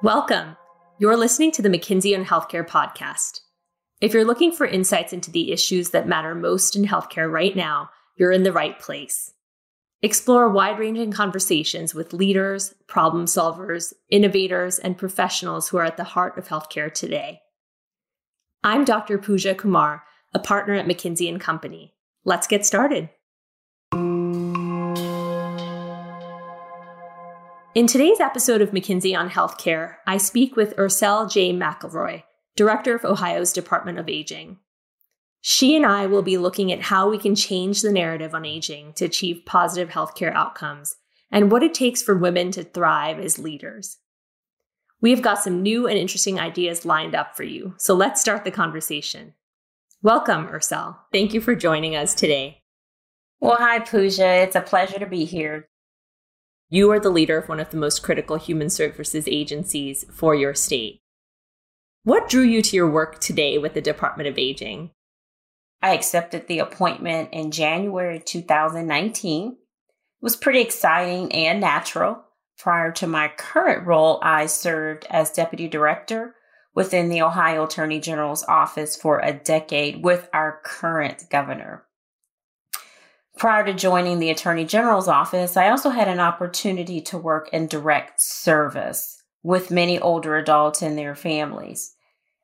Welcome. You're listening to the McKinsey on Healthcare podcast. If you're looking for insights into the issues that matter most in healthcare right now, you're in the right place. Explore wide ranging conversations with leaders, problem solvers, innovators, and professionals who are at the heart of healthcare today. I'm Dr. Pooja Kumar, a partner at McKinsey and Company. Let's get started. In today's episode of McKinsey on Healthcare, I speak with Ursel J. McElroy, Director of Ohio's Department of Aging. She and I will be looking at how we can change the narrative on aging to achieve positive healthcare outcomes and what it takes for women to thrive as leaders. We have got some new and interesting ideas lined up for you, so let's start the conversation. Welcome, Ursel. Thank you for joining us today. Well, hi, Pooja. It's a pleasure to be here. You are the leader of one of the most critical human services agencies for your state. What drew you to your work today with the Department of Aging? I accepted the appointment in January 2019. It was pretty exciting and natural. Prior to my current role, I served as deputy director within the Ohio Attorney General's office for a decade with our current governor. Prior to joining the Attorney General's office, I also had an opportunity to work in direct service with many older adults and their families.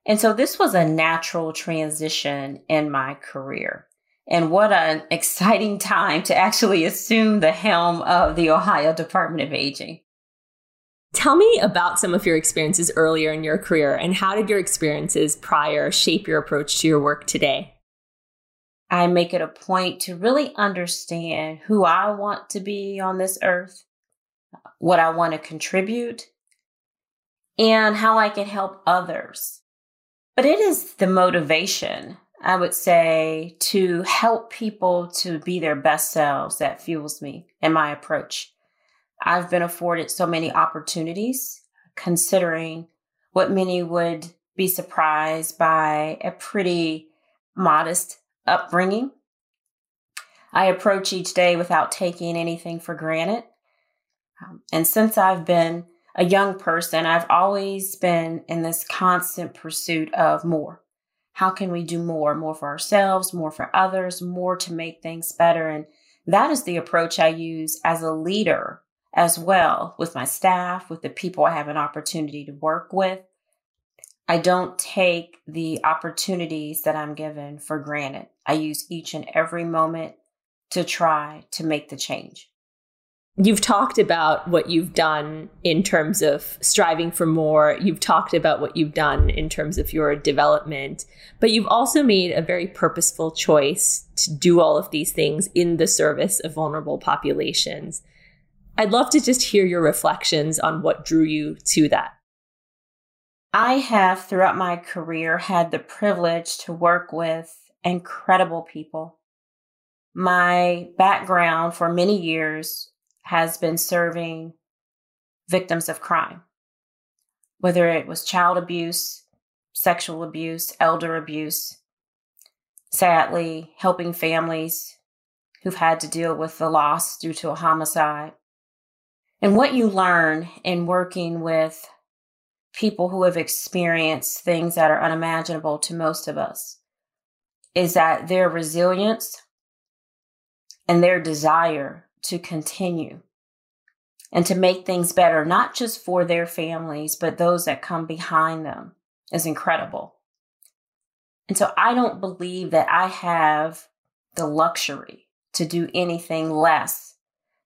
And so this was a natural transition in my career. And what an exciting time to actually assume the helm of the Ohio Department of Aging. Tell me about some of your experiences earlier in your career and how did your experiences prior shape your approach to your work today? I make it a point to really understand who I want to be on this earth, what I want to contribute, and how I can help others. But it is the motivation, I would say, to help people to be their best selves that fuels me and my approach. I've been afforded so many opportunities, considering what many would be surprised by a pretty modest upbringing. I approach each day without taking anything for granted. Um, and since I've been a young person, I've always been in this constant pursuit of more. How can we do more? More for ourselves, more for others, more to make things better. And that is the approach I use as a leader as well with my staff, with the people I have an opportunity to work with. I don't take the opportunities that I'm given for granted. I use each and every moment to try to make the change. You've talked about what you've done in terms of striving for more. You've talked about what you've done in terms of your development, but you've also made a very purposeful choice to do all of these things in the service of vulnerable populations. I'd love to just hear your reflections on what drew you to that. I have throughout my career had the privilege to work with incredible people. My background for many years has been serving victims of crime, whether it was child abuse, sexual abuse, elder abuse, sadly, helping families who've had to deal with the loss due to a homicide. And what you learn in working with people who have experienced things that are unimaginable to most of us is that their resilience and their desire to continue and to make things better, not just for their families, but those that come behind them is incredible. And so I don't believe that I have the luxury to do anything less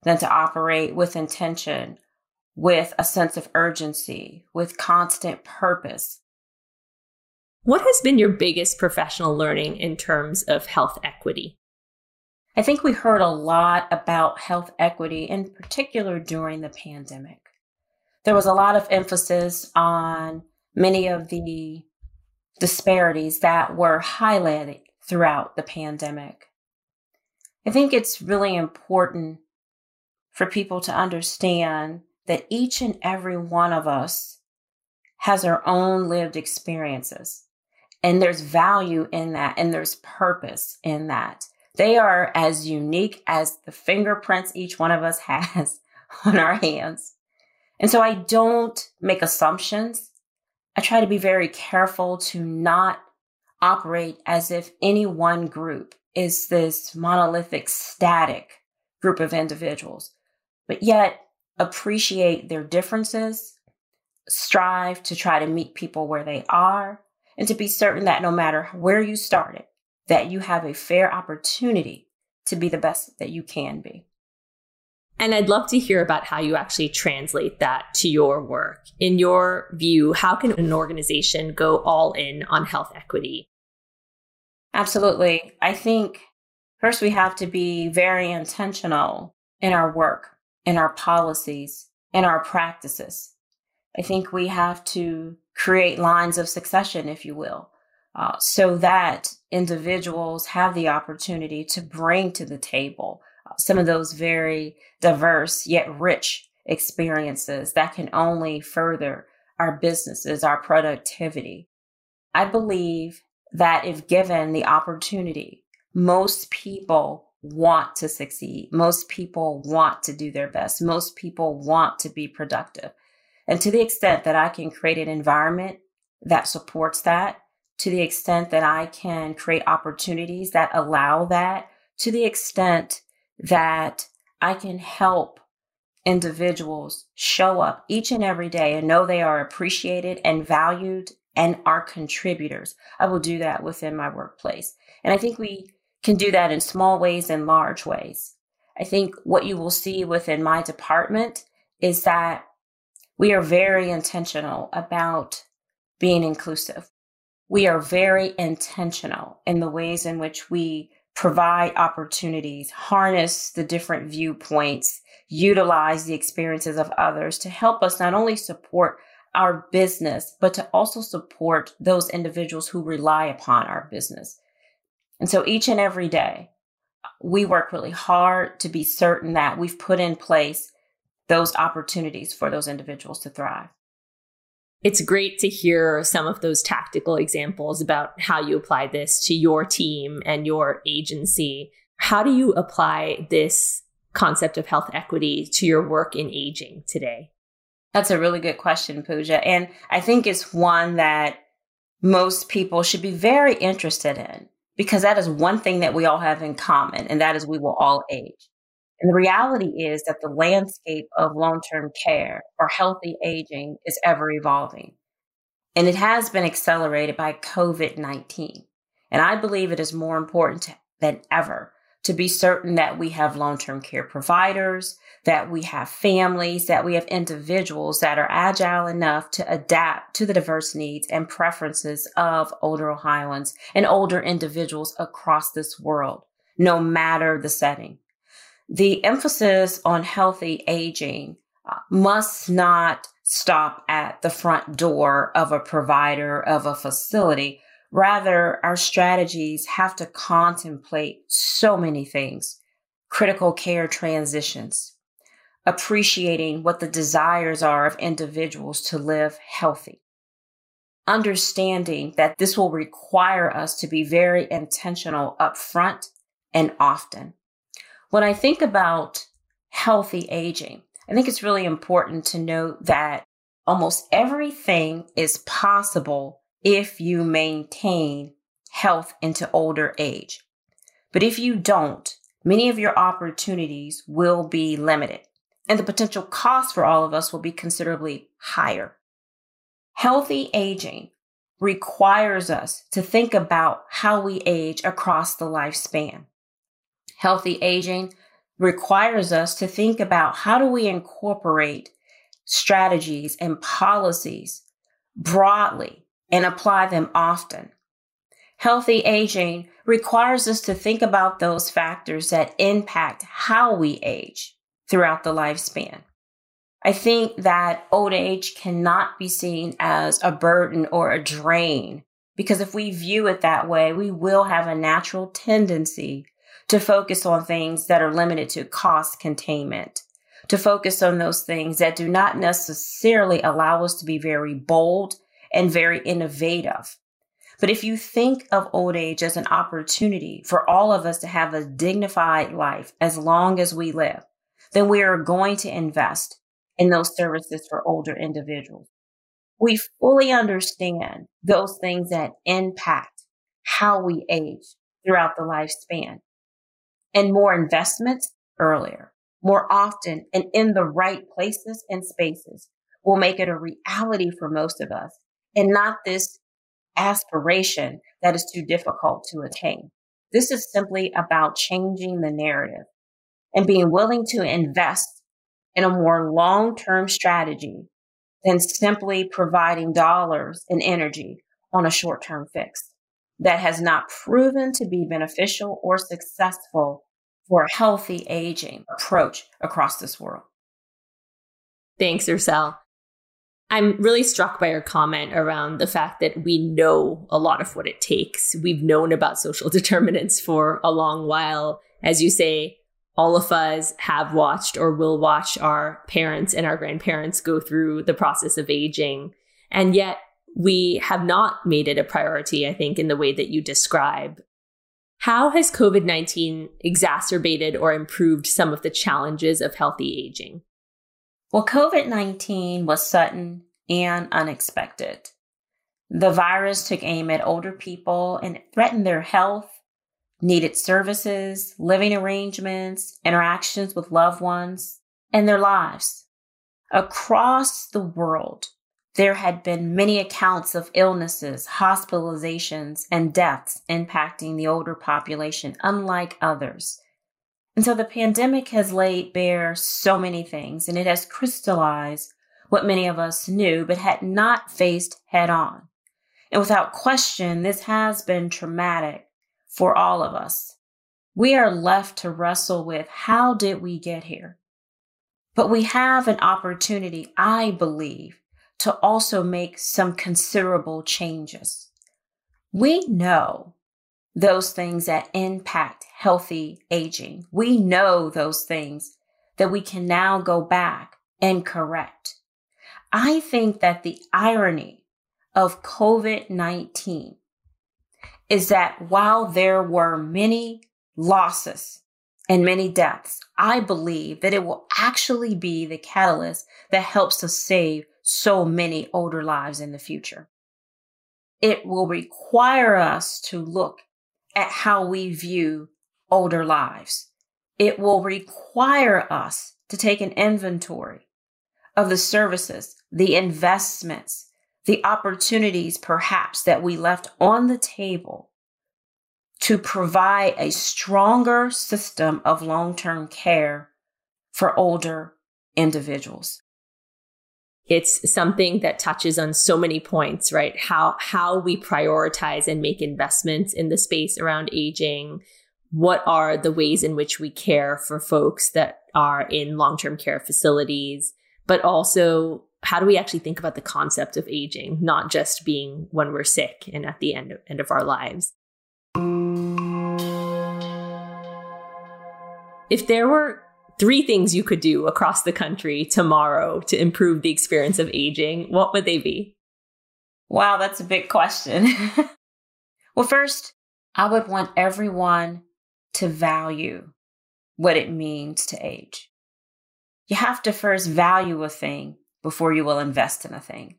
than to operate with intention with a sense of urgency, with constant purpose. What has been your biggest professional learning in terms of health equity? I think we heard a lot about health equity, in particular during the pandemic. There was a lot of emphasis on many of the disparities that were highlighted throughout the pandemic. I think it's really important for people to understand that each and every one of us has our own lived experiences. And there's value in that, and there's purpose in that. They are as unique as the fingerprints each one of us has on our hands. And so I don't make assumptions. I try to be very careful to not operate as if any one group is this monolithic, static group of individuals, but yet appreciate their differences, strive to try to meet people where they are, and to be certain that no matter where you started, that you have a fair opportunity to be the best that you can be. And I'd love to hear about how you actually translate that to your work. In your view, how can an organization go all in on health equity? Absolutely. I think first we have to be very intentional in our work, in our policies, in our practices. I think we have to create lines of succession, if you will, uh, so that individuals have the opportunity to bring to the table uh, some of those very diverse yet rich experiences that can only further our businesses, our productivity. I believe that if given the opportunity, most people want to succeed. Most people want to do their best. Most people want to be productive. And to the extent that I can create an environment that supports that, to the extent that I can create opportunities that allow that, to the extent that I can help individuals show up each and every day and know they are appreciated and valued and are contributors. I will do that within my workplace. And I think we can do that in small ways and large ways. I think what you will see within my department is that we are very intentional about being inclusive. We are very intentional in the ways in which we provide opportunities, harness the different viewpoints, utilize the experiences of others to help us not only support our business, but to also support those individuals who rely upon our business. And so each and every day, we work really hard to be certain that we've put in place those opportunities for those individuals to thrive. It's great to hear some of those tactical examples about how you apply this to your team and your agency. How do you apply this concept of health equity to your work in aging today? That's a really good question, Pooja. And I think it's one that most people should be very interested in because that is one thing that we all have in common, and that is we will all age. And the reality is that the landscape of long term care or healthy aging is ever evolving. And it has been accelerated by COVID 19. And I believe it is more important to, than ever to be certain that we have long term care providers, that we have families, that we have individuals that are agile enough to adapt to the diverse needs and preferences of older Ohioans and older individuals across this world, no matter the setting the emphasis on healthy aging uh, must not stop at the front door of a provider of a facility. Rather, our strategies have to contemplate so many things critical care transitions, appreciating what the desires are of individuals to live healthy, understanding that this will require us to be very intentional upfront and often. When I think about healthy aging, I think it's really important to note that almost everything is possible if you maintain health into older age. But if you don't, many of your opportunities will be limited and the potential cost for all of us will be considerably higher. Healthy aging requires us to think about how we age across the lifespan healthy aging requires us to think about how do we incorporate strategies and policies broadly and apply them often. Healthy aging requires us to think about those factors that impact how we age throughout the lifespan. I think that old age cannot be seen as a burden or a drain because if we view it that way, we will have a natural tendency to focus on things that are limited to cost containment, to focus on those things that do not necessarily allow us to be very bold and very innovative. But if you think of old age as an opportunity for all of us to have a dignified life as long as we live, then we are going to invest in those services for older individuals. We fully understand those things that impact how we age throughout the lifespan and more investments earlier, more often and in the right places and spaces will make it a reality for most of us and not this aspiration that is too difficult to attain. This is simply about changing the narrative and being willing to invest in a more long-term strategy than simply providing dollars and energy on a short-term fix that has not proven to be beneficial or successful for a healthy aging approach across this world. Thanks, Ursel. I'm really struck by your comment around the fact that we know a lot of what it takes. We've known about social determinants for a long while. As you say, all of us have watched or will watch our parents and our grandparents go through the process of aging. And yet we have not made it a priority, I think, in the way that you describe. How has COVID 19 exacerbated or improved some of the challenges of healthy aging? Well, COVID 19 was sudden and unexpected. The virus took aim at older people and threatened their health, needed services, living arrangements, interactions with loved ones, and their lives. Across the world, there had been many accounts of illnesses, hospitalizations, and deaths impacting the older population, unlike others. And so the pandemic has laid bare so many things, and it has crystallized what many of us knew but had not faced head on. And without question, this has been traumatic for all of us. We are left to wrestle with how did we get here? But we have an opportunity, I believe, to also make some considerable changes. We know those things that impact healthy aging. We know those things that we can now go back and correct. I think that the irony of COVID 19 is that while there were many losses and many deaths, I believe that it will actually be the catalyst that helps to save so many older lives in the future. It will require us to look at how we view older lives. It will require us to take an inventory of the services, the investments, the opportunities perhaps that we left on the table to provide a stronger system of long-term care for older individuals. It's something that touches on so many points right? How how we prioritize and make investments in the space around aging. What are the ways in which we care for folks that are in long-term care facilities? But also how do we actually think about the concept of aging, not just being when we're sick and at the end of, end of our lives? If there were three things you could do across the country tomorrow to improve the experience of aging, what would they be? Wow, that's a big question. well, first, I would want everyone to value what it means to age. You have to first value a thing before you will invest in a thing.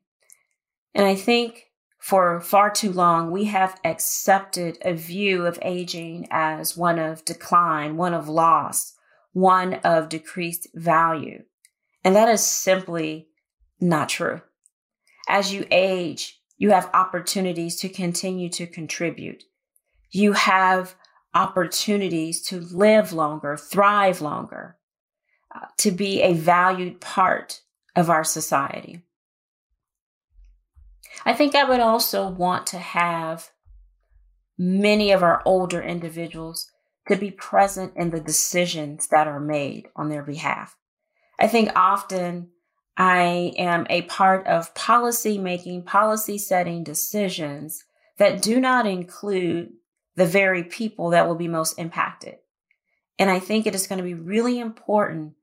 And I think for far too long, we have accepted a view of aging as one of decline, one of loss, one of decreased value. And that is simply not true. As you age, you have opportunities to continue to contribute. You have opportunities to live longer, thrive longer, uh, to be a valued part of our society. I think I would also want to have many of our older individuals to be present in the decisions that are made on their behalf. I think often I am a part of policy making, policy setting decisions that do not include the very people that will be most impacted. And I think it is going to be really important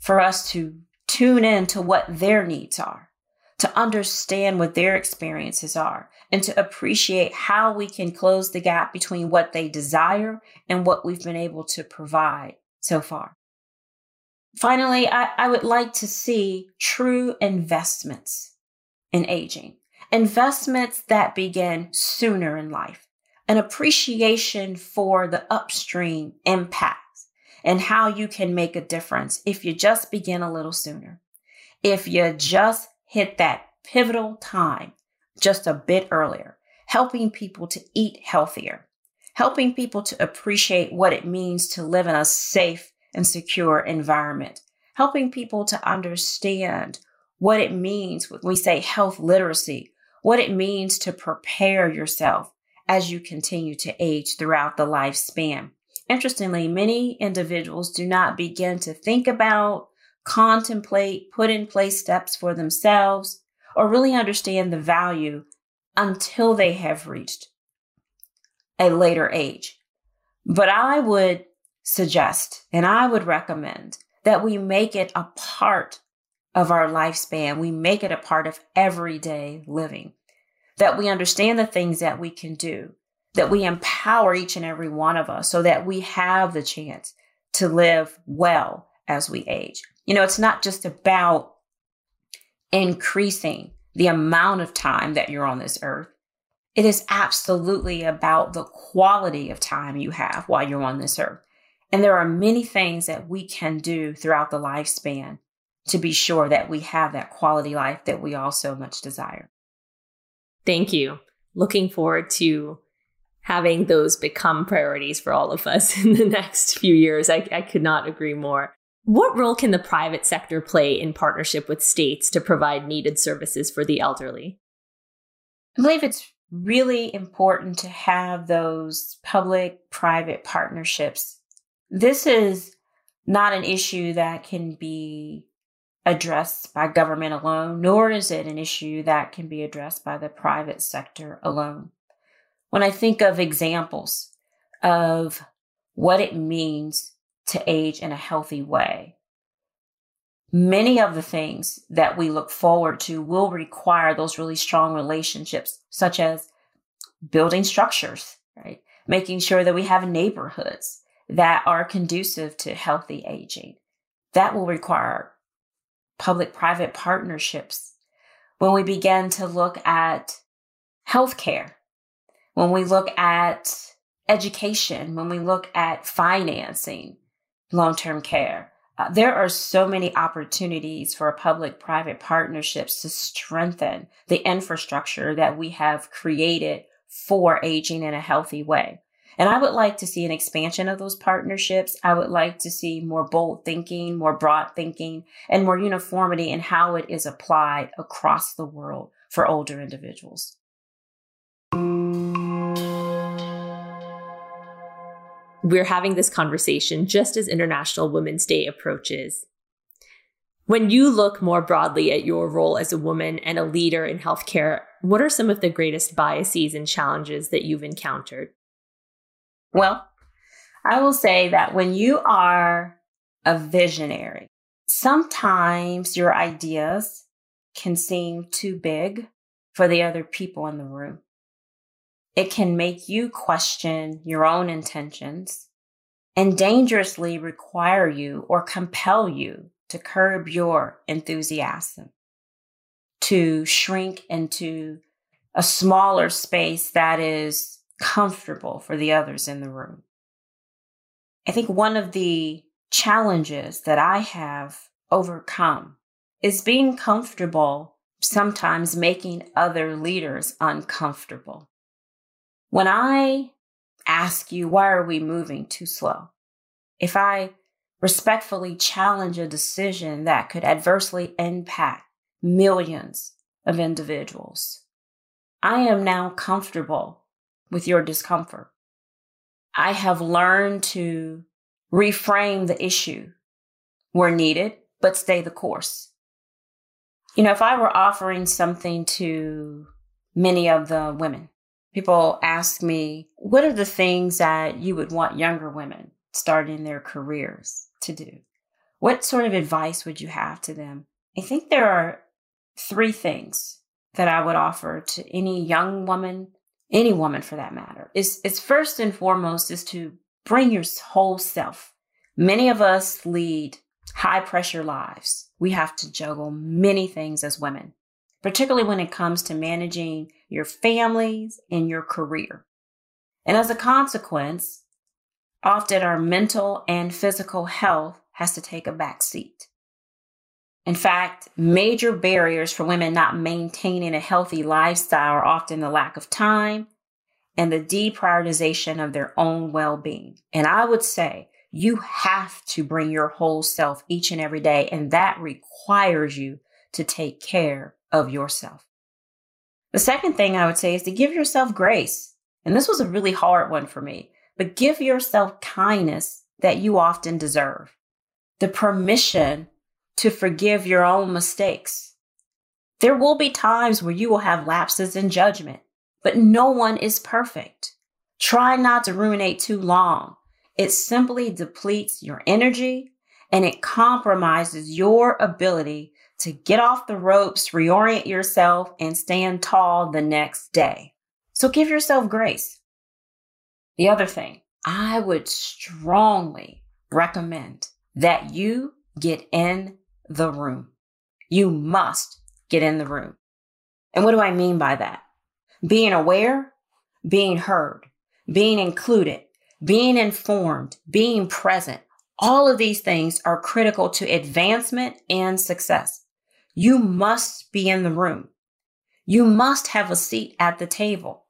for us to tune in to what their needs are, to understand what their experiences are, and to appreciate how we can close the gap between what they desire and what we've been able to provide so far. Finally, I, I would like to see true investments in aging, investments that begin sooner in life, an appreciation for the upstream impacts and how you can make a difference if you just begin a little sooner. If you just hit that pivotal time just a bit earlier, helping people to eat healthier, helping people to appreciate what it means to live in a safe and secure environment, helping people to understand what it means when we say health literacy, what it means to prepare yourself as you continue to age throughout the lifespan. Interestingly, many individuals do not begin to think about, contemplate, put in place steps for themselves, or really understand the value until they have reached a later age. But I would suggest and I would recommend that we make it a part of our lifespan. We make it a part of everyday living, that we understand the things that we can do, that we empower each and every one of us so that we have the chance to live well as we age. You know, it's not just about increasing the amount of time that you're on this earth. It is absolutely about the quality of time you have while you're on this earth. And there are many things that we can do throughout the lifespan to be sure that we have that quality life that we all so much desire. Thank you. Looking forward to having those become priorities for all of us in the next few years. I, I could not agree more. What role can the private sector play in partnership with states to provide needed services for the elderly? I believe it's really important to have those public private partnerships. This is not an issue that can be addressed by government alone, nor is it an issue that can be addressed by the private sector alone. When I think of examples of what it means to age in a healthy way. Many of the things that we look forward to will require those really strong relationships, such as building structures, right? Making sure that we have neighborhoods that are conducive to healthy aging. That will require public private partnerships. When we begin to look at healthcare, when we look at education, when we look at financing, long term care. Uh, there are so many opportunities for public private partnerships to strengthen the infrastructure that we have created for aging in a healthy way. And I would like to see an expansion of those partnerships. I would like to see more bold thinking, more broad thinking, and more uniformity in how it is applied across the world for older individuals. We're having this conversation just as International Women's Day approaches. When you look more broadly at your role as a woman and a leader in healthcare, what are some of the greatest biases and challenges that you've encountered? Well, I will say that when you are a visionary, sometimes your ideas can seem too big for the other people in the room. It can make you question your own intentions and dangerously require you or compel you to curb your enthusiasm, to shrink into a smaller space that is comfortable for the others in the room. I think one of the challenges that I have overcome is being comfortable sometimes making other leaders uncomfortable. When I ask you, why are we moving too slow? If I respectfully challenge a decision that could adversely impact millions of individuals, I am now comfortable with your discomfort. I have learned to reframe the issue where needed, but stay the course. You know, if I were offering something to many of the women people ask me, what are the things that you would want younger women starting their careers to do? What sort of advice would you have to them? I think there are three things that I would offer to any young woman, any woman for that matter. It's first and foremost is to bring your whole self. Many of us lead high pressure lives, we have to juggle many things as women, particularly when it comes to managing your families and your career. And as a consequence, often our mental and physical health has to take a back seat. In fact, major barriers for women not maintaining a healthy lifestyle are often the lack of time and the deprioritization of their own well being. And I would say you have to bring your whole self each and every day, and that requires you to take care of yourself. The second thing I would say is to give yourself grace. And this was a really hard one for me, but give yourself kindness that you often deserve. The permission to forgive your own mistakes. There will be times where you will have lapses in judgment, but no one is perfect. Try not to ruminate too long. It simply depletes your energy and it compromises your ability to get off the ropes, reorient yourself, and stand tall the next day. So give yourself grace. The other thing, I would strongly recommend that you get in the room. You must get in the room. And what do I mean by that? Being aware, being heard, being included, being informed, being present. All of these things are critical to advancement and success. You must be in the room. You must have a seat at the table.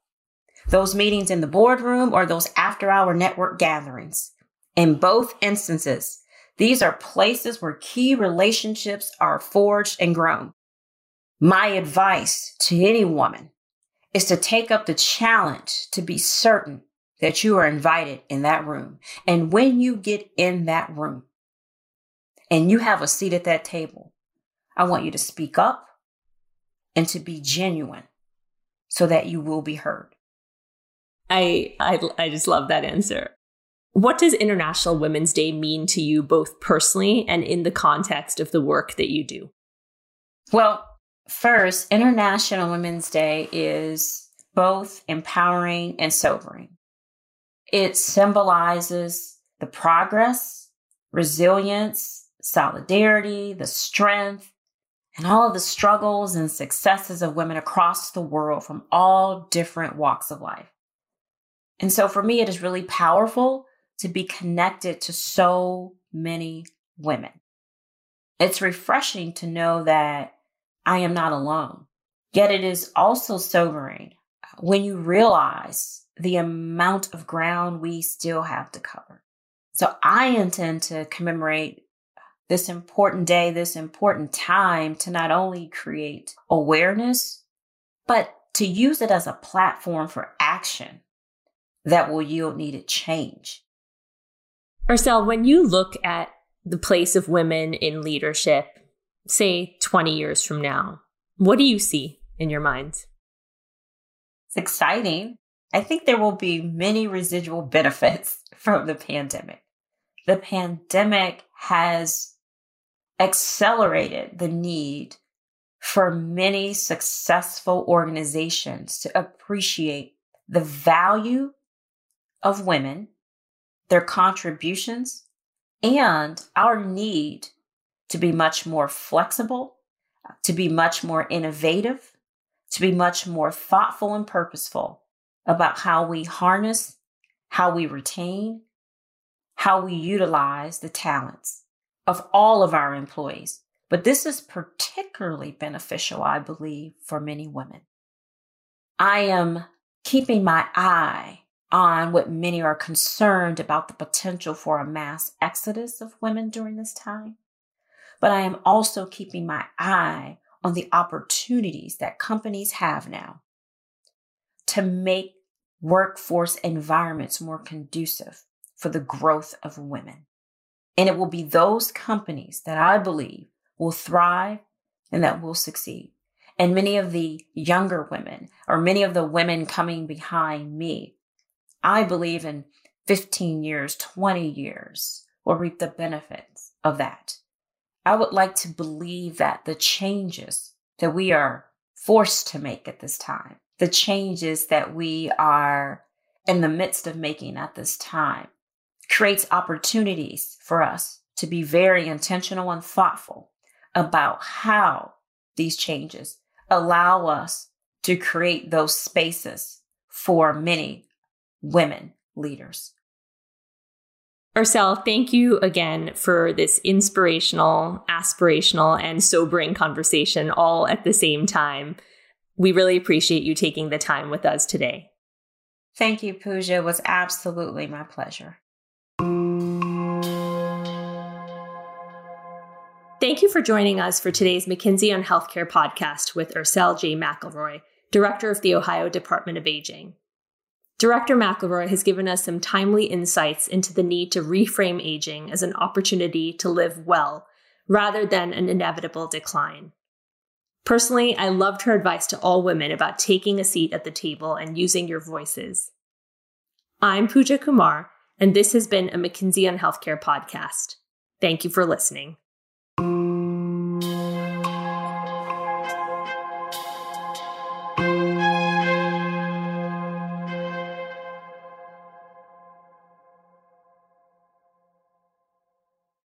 Those meetings in the boardroom or those after hour network gatherings. In both instances, these are places where key relationships are forged and grown. My advice to any woman is to take up the challenge to be certain that you are invited in that room. And when you get in that room and you have a seat at that table, I want you to speak up and to be genuine so that you will be heard. I, I, I just love that answer. What does International Women's Day mean to you, both personally and in the context of the work that you do? Well, first, International Women's Day is both empowering and sobering. It symbolizes the progress, resilience, solidarity, the strength, and all of the struggles and successes of women across the world from all different walks of life. And so for me, it is really powerful to be connected to so many women. It's refreshing to know that I am not alone. Yet it is also sobering when you realize the amount of ground we still have to cover. So I intend to commemorate this important day, this important time to not only create awareness, but to use it as a platform for action that will yield needed change. Ursel, when you look at the place of women in leadership, say 20 years from now, what do you see in your mind? It's exciting. I think there will be many residual benefits from the pandemic. The pandemic has accelerated the need for many successful organizations to appreciate the value of women their contributions, and our need to be much more flexible, to be much more innovative, to be much more thoughtful and purposeful about how we harness, how we retain, how we utilize the talents of all of our employees. But this is particularly beneficial, I believe, for many women. I am keeping my eye on what many are concerned about the potential for a mass exodus of women during this time. But I am also keeping my eye on the opportunities that companies have now to make workforce environments more conducive for the growth of women. And it will be those companies that I believe will thrive and that will succeed. And many of the younger women or many of the women coming behind me I believe in 15 years, 20 years will reap the benefits of that. I would like to believe that the changes that we are forced to make at this time, the changes that we are in the midst of making at this time, creates opportunities for us to be very intentional and thoughtful about how these changes allow us to create those spaces for many women leaders. Ursel, thank you again for this inspirational, aspirational, and sobering conversation all at the same time. We really appreciate you taking the time with us today. Thank you, Pooja. It was absolutely my pleasure. Thank you for joining us for today's McKinsey on Healthcare podcast with Ursel J. McElroy, Director of the Ohio Department of Aging. Director McElroy has given us some timely insights into the need to reframe aging as an opportunity to live well rather than an inevitable decline. Personally, I loved her advice to all women about taking a seat at the table and using your voices. I'm Pooja Kumar, and this has been a McKinsey on Healthcare podcast. Thank you for listening.